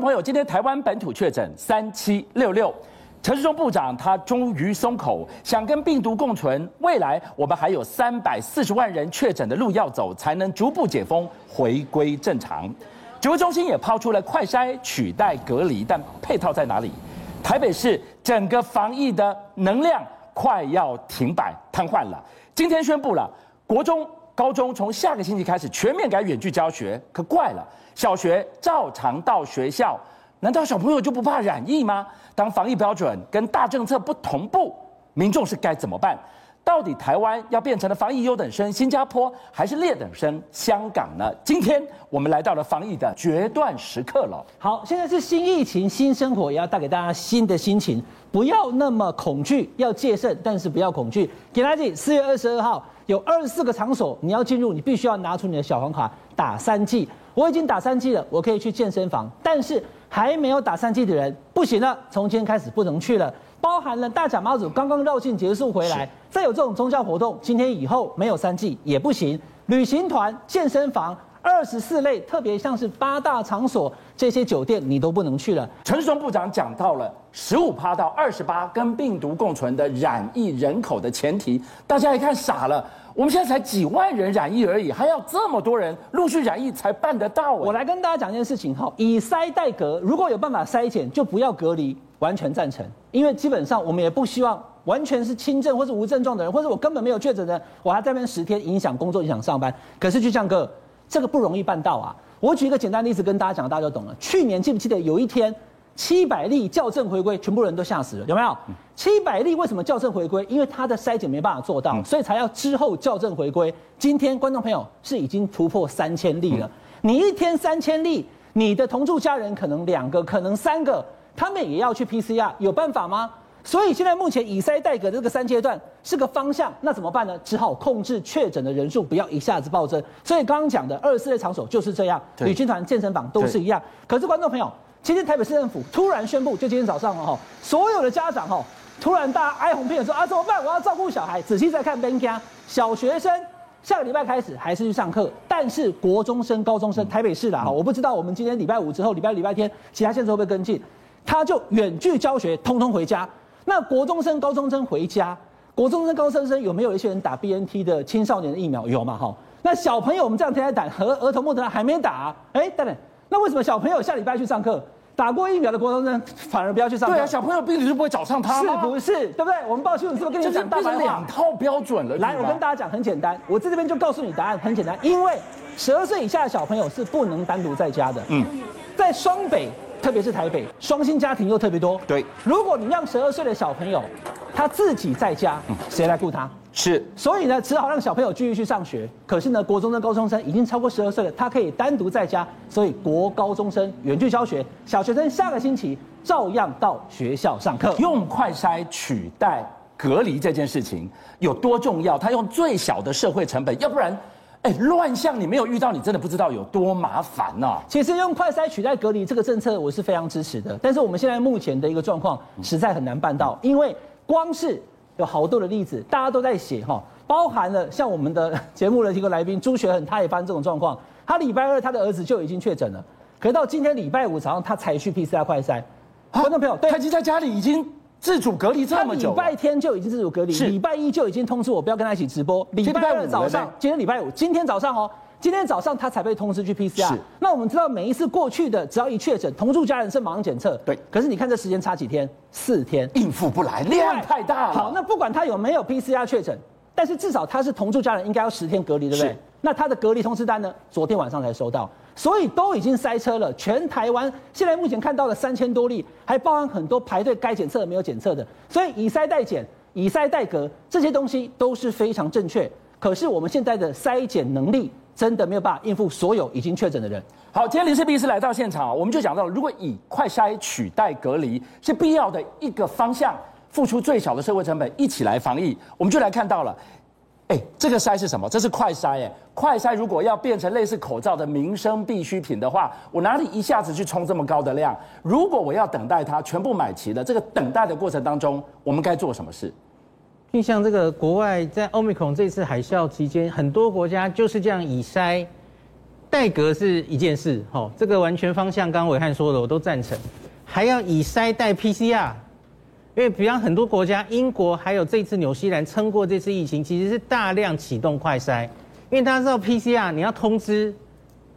朋友，今天台湾本土确诊三七六六，陈时中部长他终于松口，想跟病毒共存，未来我们还有三百四十万人确诊的路要走，才能逐步解封，回归正常。指挥中心也抛出了快筛取代隔离，但配套在哪里？台北市整个防疫的能量快要停摆瘫痪了。今天宣布了，国中、高中从下个星期开始全面改远距教学，可怪了。小学照常到学校，难道小朋友就不怕染疫吗？当防疫标准跟大政策不同步，民众是该怎么办？到底台湾要变成了防疫优等生新加坡，还是劣等生香港呢？今天我们来到了防疫的决断时刻了。好，现在是新疫情、新生活，也要带给大家新的心情，不要那么恐惧，要戒慎，但是不要恐惧。给大家四月二十二号有二十四个场所，你要进入，你必须要拿出你的小黄卡打三剂。我已经打三剂了，我可以去健身房。但是还没有打三剂的人不行了，从今天开始不能去了。包含了大甲妈祖刚刚绕境结束回来，再有这种宗教活动，今天以后没有三季也不行。旅行团、健身房、二十四类，特别像是八大场所这些酒店，你都不能去了。陈时中部长讲到了十五趴到二十八跟病毒共存的染疫人口的前提，大家一看傻了。我们现在才几万人染疫而已，还要这么多人陆续染疫才办得到。我来跟大家讲一件事情哈，以筛代隔，如果有办法筛检，就不要隔离，完全赞成。因为基本上我们也不希望完全是轻症或是无症状的人，或者我根本没有确诊的人，我还在那边十天影响工作、影响上班。可是就像哥，这个不容易办到啊。我举一个简单例子跟大家讲，大家就懂了。去年记不记得有一天？七百例校正回归，全部人都吓死了，有没有？七百例为什么校正回归？因为它的筛检没办法做到，所以才要之后校正回归。今天观众朋友是已经突破三千例了。你一天三千例，你的同住家人可能两个，可能三个，他们也要去 PCR，有办法吗？所以现在目前以塞代隔这个三阶段是个方向，那怎么办呢？只好控制确诊的人数，不要一下子暴增。所以刚刚讲的二十四类场所就是这样，旅行团、健身房都是一样。可是观众朋友。今天台北市政府突然宣布，就今天早上哈，所有的家长哈，突然大家哀鸿遍野说啊，怎么办？我要照顾小孩。仔细再看边家小学生下个礼拜开始还是去上课，但是国中生、高中生，台北市的哈，我不知道我们今天礼拜五之后，礼拜礼拜天其他县市会不会跟进？他就远距教学，通通回家。那国中生、高中生回家，国中生、高中生有没有一些人打 BNT 的青少年的疫苗？有嘛哈？那小朋友我们这样天天打，和儿童莫德纳还没打，哎，等等，那为什么小朋友下礼拜去上课？打过疫苗的国中生反而不要去上课。对啊，小朋友病毒就不会找上他吗？是不是？对不对？我们报新闻是不是跟你讲大白话？两套标准了。来，我跟大家讲很简单，我在这边就告诉你答案，很简单，因为十二岁以下的小朋友是不能单独在家的。嗯，在双北，特别是台北，双薪家庭又特别多。对，如果你让十二岁的小朋友他自己在家，谁来顾他？是，所以呢，只好让小朋友继续去上学。可是呢，国中生高中生已经超过十二岁了，他可以单独在家，所以国高中生远距教学，小学生下个星期照样到学校上课。用快筛取代隔离这件事情有多重要？他用最小的社会成本，要不然，哎，乱象你没有遇到，你真的不知道有多麻烦呐、啊。其实用快筛取代隔离这个政策，我是非常支持的。但是我们现在目前的一个状况，实在很难办到，因为光是。有好多的例子，大家都在写哈，包含了像我们的节目的一个来宾朱学恒，他也发生这种状况。他礼拜二他的儿子就已经确诊了，可是到今天礼拜五早上他才去 PCR 快筛。观众朋友，他已经在家里已经自主隔离这么久，礼拜天就已经自主隔离，礼拜一就已经通知我不要跟他一起直播。礼拜二早上，今天礼拜五，今天早上哦。今天早上他才被通知去 PCR。是。那我们知道每一次过去的，只要一确诊，同住家人是马上检测。对。可是你看这时间差几天？四天。应付不来，量太大了。好，那不管他有没有 PCR 确诊，但是至少他是同住家人，应该要十天隔离，对不对？是。那他的隔离通知单呢？昨天晚上才收到，所以都已经塞车了。全台湾现在目前看到了三千多例，还包含很多排队该检测的没有检测的。所以以筛代检、以筛代隔这些东西都是非常正确。可是我们现在的筛检能力。真的没有办法应付所有已经确诊的人。好，今天林氏璧医师来到现场，我们就讲到，如果以快筛取代隔离是必要的一个方向，付出最小的社会成本，一起来防疫，我们就来看到了，哎，这个筛是什么？这是快筛，哎，快筛如果要变成类似口罩的民生必需品的话，我哪里一下子去冲这么高的量？如果我要等待它全部买齐了，这个等待的过程当中，我们该做什么事？就像这个国外在欧米孔这次海啸期间，很多国家就是这样以筛代隔是一件事，哦，这个完全方向，刚刚暐瀚说的我都赞成，还要以筛代 PCR，因为比方很多国家，英国还有这次纽西兰撑过这次疫情，其实是大量启动快筛，因为大家知道 PCR 你要通知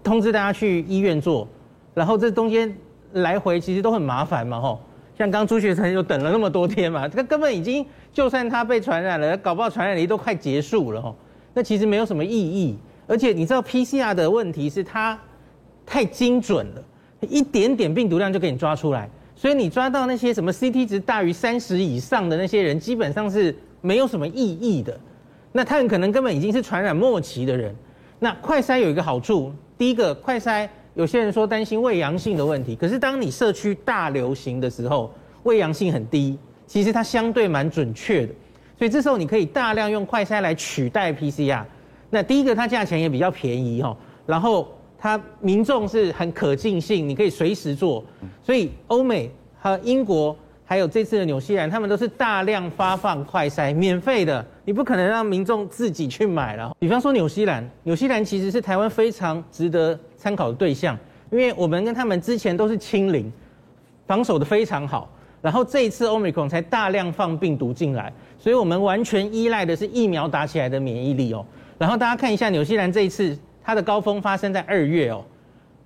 通知大家去医院做，然后这中间来回其实都很麻烦嘛，吼，像刚朱学成就等了那么多天嘛，这个根本已经就算他被传染了，搞不好传染力都快结束了，吼，那其实没有什么意义。而且你知道 PCR 的问题是它太精准了，一点点病毒量就给你抓出来，所以你抓到那些什么 CT 值大于三十以上的那些人，基本上是没有什么意义的。那他很可能根本已经是传染末期的人。那快筛有一个好处，第一个快筛有些人说担心伪阳性的问题，可是当你社区大流行的时候，伪阳性很低，其实它相对蛮准确的，所以这时候你可以大量用快筛来取代 PCR。那第一个，它价钱也比较便宜哈，然后它民众是很可进性，你可以随时做，所以欧美和英国还有这次的纽西兰，他们都是大量发放快筛，免费的，你不可能让民众自己去买了。比方说纽西兰，纽西兰其实是台湾非常值得参考的对象，因为我们跟他们之前都是清零，防守的非常好，然后这一次 Omicron 才大量放病毒进来，所以我们完全依赖的是疫苗打起来的免疫力哦。然后大家看一下纽西兰这一次它的高峰发生在二月哦，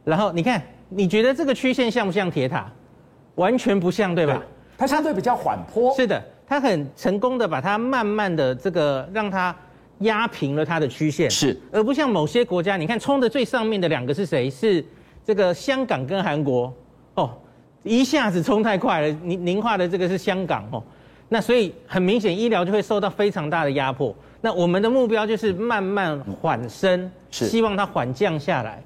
然后你看，你觉得这个曲线像不像铁塔？完全不像，对吧？对，它相对比较缓坡。是的，它很成功的把它慢慢的这个让它压平了它的曲线，是，而不像某些国家，你看冲的最上面的两个是谁？是这个香港跟韩国哦，一下子冲太快了。您您画的这个是香港哦，那所以很明显医疗就会受到非常大的压迫。那我们的目标就是慢慢缓升，是希望它缓降下来，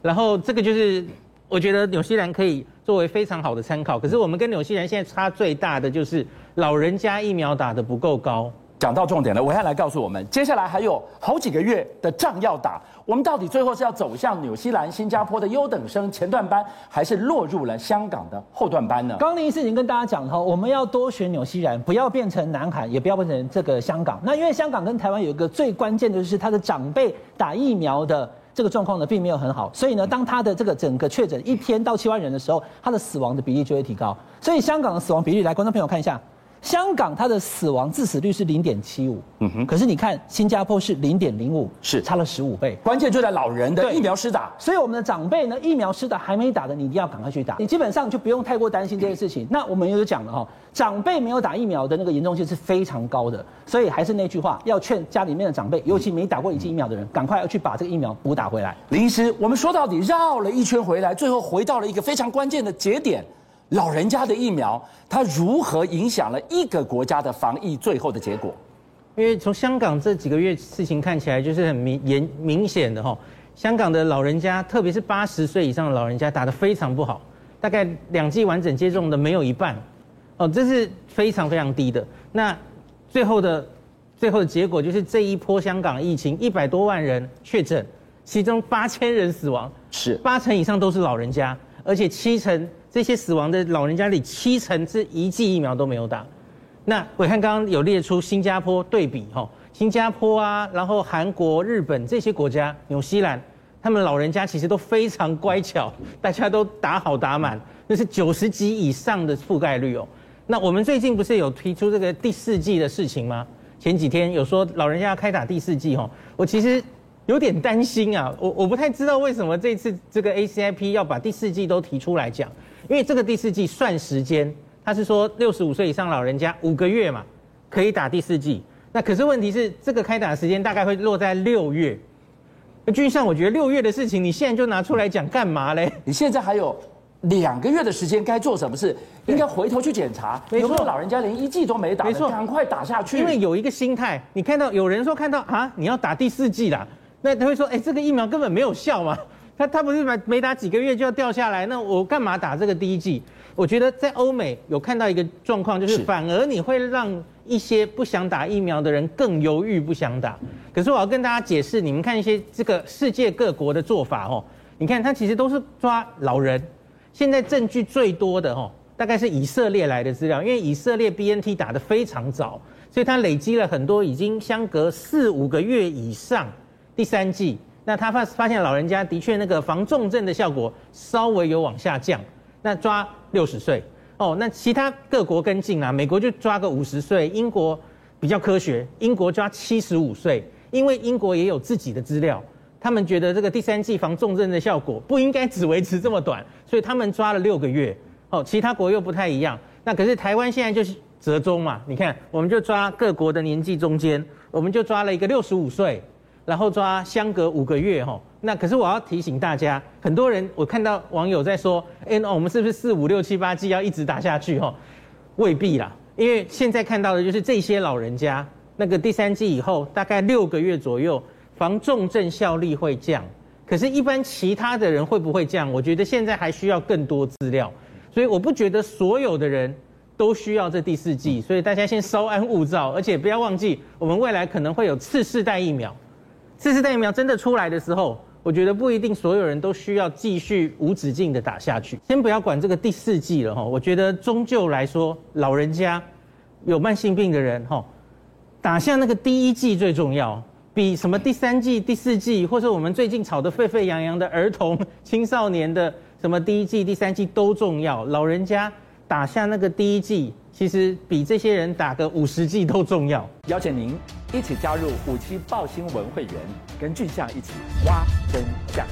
然后这个就是我觉得纽西兰可以作为非常好的参考。可是我们跟纽西兰现在差最大的就是老人家疫苗打得不够高。讲到重点了，我要来告诉我们，接下来还有好几个月的仗要打，我们到底最后是要走向纽西兰、新加坡的优等生前段班，还是落入了香港的后段班呢？刚刚林医师已经跟大家讲了，我们要多学纽西兰，不要变成南韩，也不要变成这个香港。那因为香港跟台湾有一个最关键的就是它的长辈打疫苗的这个状况呢，并没有很好，所以呢，当它的这个整个确诊一天到七万人的时候，它的死亡的比例就会提高。所以香港的死亡比例，来观众朋友看一下。香港它的死亡致死率是零点七五，嗯哼，可是你看新加坡是零点零五，是差了十五倍。关键就在老人的疫苗施打，所以我们的长辈呢，疫苗施打还没打的，你一定要赶快去打。你基本上就不用太过担心这件事情。那我们也有讲了哈，长辈没有打疫苗的那个严重性是非常高的，所以还是那句话，要劝家里面的长辈，尤其没打过一剂疫苗的人，赶快要去把这个疫苗补打回来。林医师，我们说到底绕了一圈回来，最后回到了一个非常关键的节点。老人家的疫苗，它如何影响了一个国家的防疫最后的结果？因为从香港这几个月事情看起来，就是很明严明显的哈，香港的老人家，特别是八十岁以上的老人家，打得非常不好，大概两剂完整接种的没有一半，哦，这是非常非常低的。那最后的最后的结果就是这一波香港疫情，一百多万人确诊，其中八千人死亡，是八成以上都是老人家，而且七成。这些死亡的老人家里，七成是一剂疫苗都没有打。那我看刚刚有列出新加坡对比哈，新加坡啊，然后韩国、日本这些国家，纽西兰，他们老人家其实都非常乖巧，大家都打好打满，那是九十几以上的覆盖率哦。那我们最近不是有提出这个第四季的事情吗？前几天有说老人家要开打第四季哈，我其实。有点担心啊，我我不太知道为什么这次这个 ACIP 要把第四季都提出来讲，因为这个第四季算时间，他是说六十五岁以上老人家五个月嘛，可以打第四季。那可是问题是，这个开打的时间大概会落在六月。那君上，我觉得六月的事情，你现在就拿出来讲干嘛嘞？你现在还有两个月的时间，该做什么事？应该回头去检查，有没有老人家连一季都没打？没错，赶快打下去。因为有一个心态，你看到有人说看到啊，你要打第四季啦。那他会说，哎，这个疫苗根本没有效嘛？他他不是没没打几个月就要掉下来？那我干嘛打这个第一剂？我觉得在欧美有看到一个状况，就是反而你会让一些不想打疫苗的人更犹豫不想打。可是我要跟大家解释，你们看一些这个世界各国的做法哦，你看他其实都是抓老人。现在证据最多的哦，大概是以色列来的资料，因为以色列 BNT 打得非常早，所以他累积了很多已经相隔四五个月以上。第三剂，那他发发现老人家的确那个防重症的效果稍微有往下降，那抓六十岁哦，那其他各国跟进啊，美国就抓个五十岁，英国比较科学，英国抓七十五岁，因为英国也有自己的资料，他们觉得这个第三剂防重症的效果不应该只维持这么短，所以他们抓了六个月哦，其他国又不太一样，那可是台湾现在就是折中嘛，你看我们就抓各国的年纪中间，我们就抓了一个六十五岁。然后抓相隔五个月哈，那可是我要提醒大家，很多人我看到网友在说，哎，那我们是不是四五六七八季要一直打下去哈？未必啦，因为现在看到的就是这些老人家那个第三季以后，大概六个月左右，防重症效力会降。可是，一般其他的人会不会降？我觉得现在还需要更多资料，所以我不觉得所有的人都需要这第四季，所以大家先稍安勿躁，而且不要忘记，我们未来可能会有次世代疫苗。次世代疫苗真的出来的时候，我觉得不一定所有人都需要继续无止境的打下去。先不要管这个第四季了哈，我觉得终究来说，老人家有慢性病的人哈，打下那个第一季最重要，比什么第三季、第四季，或者我们最近吵得沸沸扬扬的儿童、青少年的什么第一季、第三季都重要。老人家打下那个第一季，其实比这些人打个五十剂都重要。邀请您一起加入五七报新闻会员，跟俊相一起挖真相。